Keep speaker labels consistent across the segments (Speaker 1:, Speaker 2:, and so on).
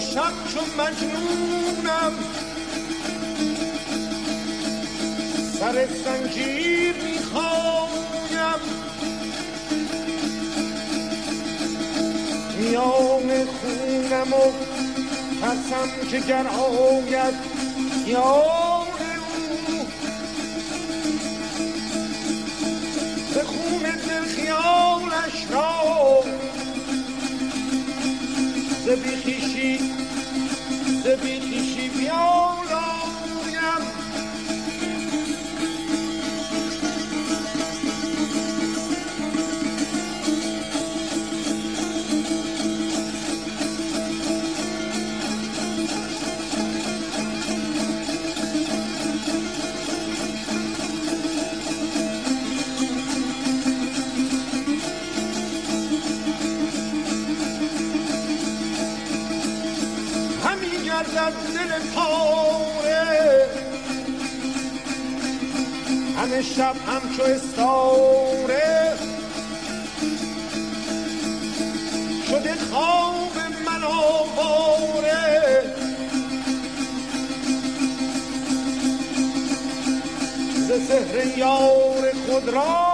Speaker 1: شب چون مجنونم سر زنجیر می‌خوایم میان خونم و ترسم که گر آید یار او به خون دل خیالش را ز بیخیشی ز بیخیشی بیالایم گردد دل پاره همه شب همچو استاره شده خواب من آواره ز سهر یار خود رایم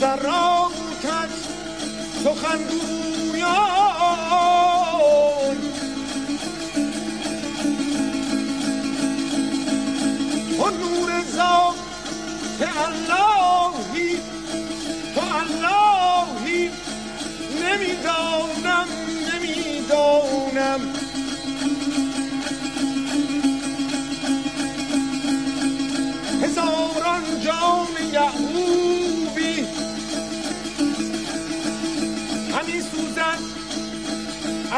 Speaker 1: که ذراتش سخن گویان. و نور ذات اللهی تو اللهی نمی‌دانم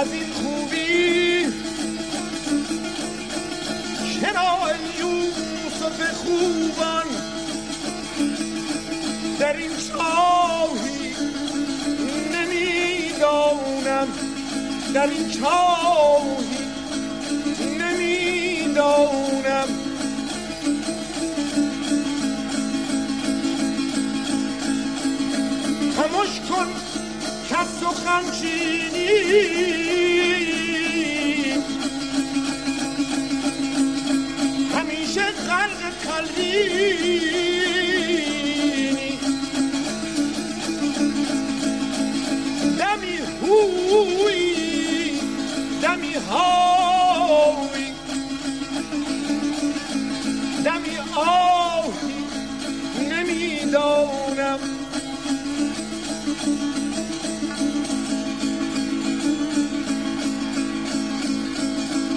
Speaker 1: از این خوبی. چرا یوسف خوبان در این شاهی نمی‌دانم؟ در این چاهی نمی‌دانم. خموش کن که سخن چینی.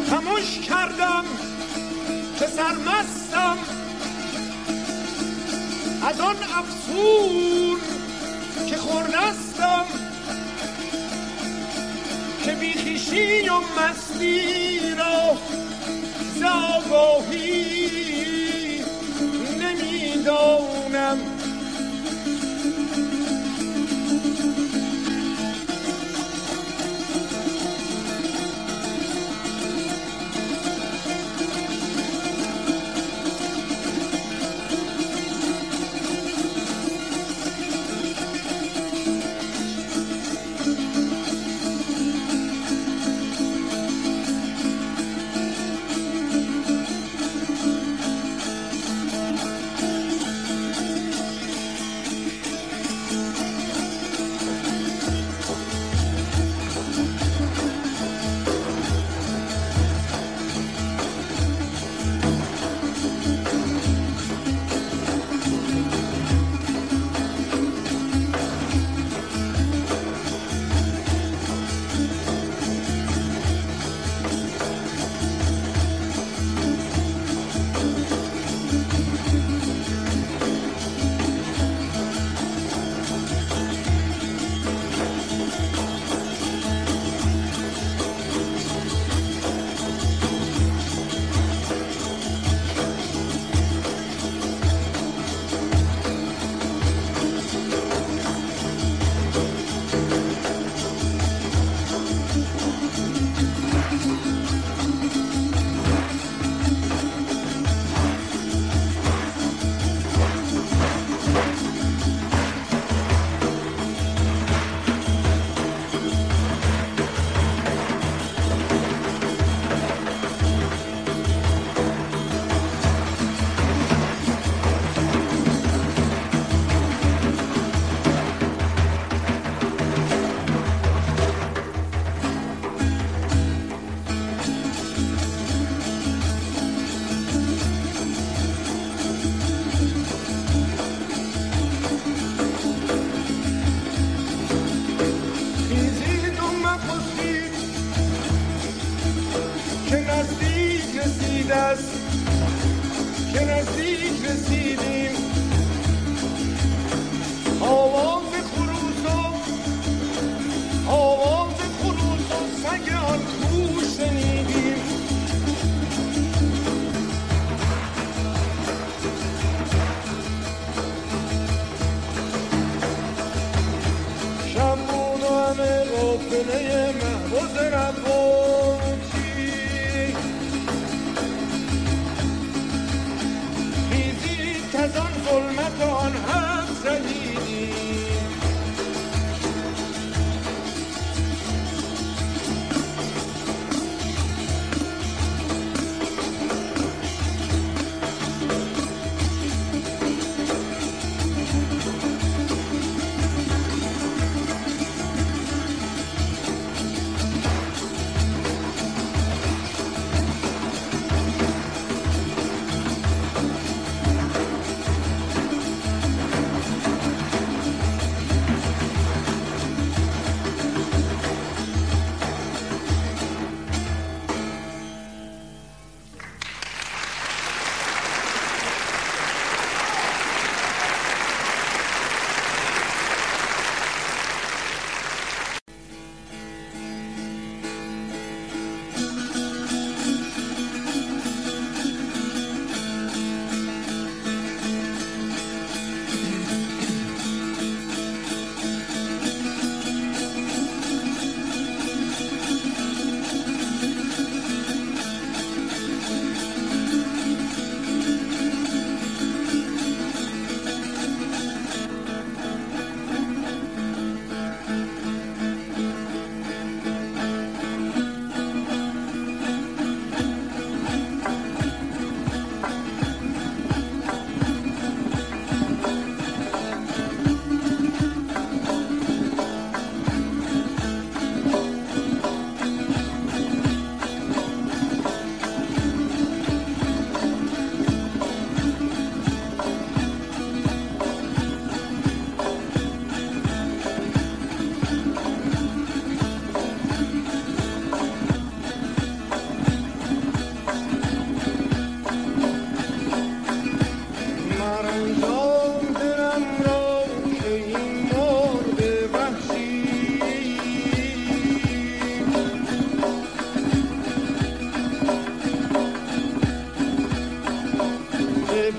Speaker 1: خموش کردم که سرمستم. از آن افسون که خوردستم که بیخیشی و مستی.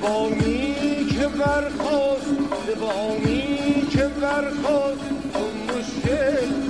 Speaker 1: بامی که برخواست به بامی که برخواست تو مشکل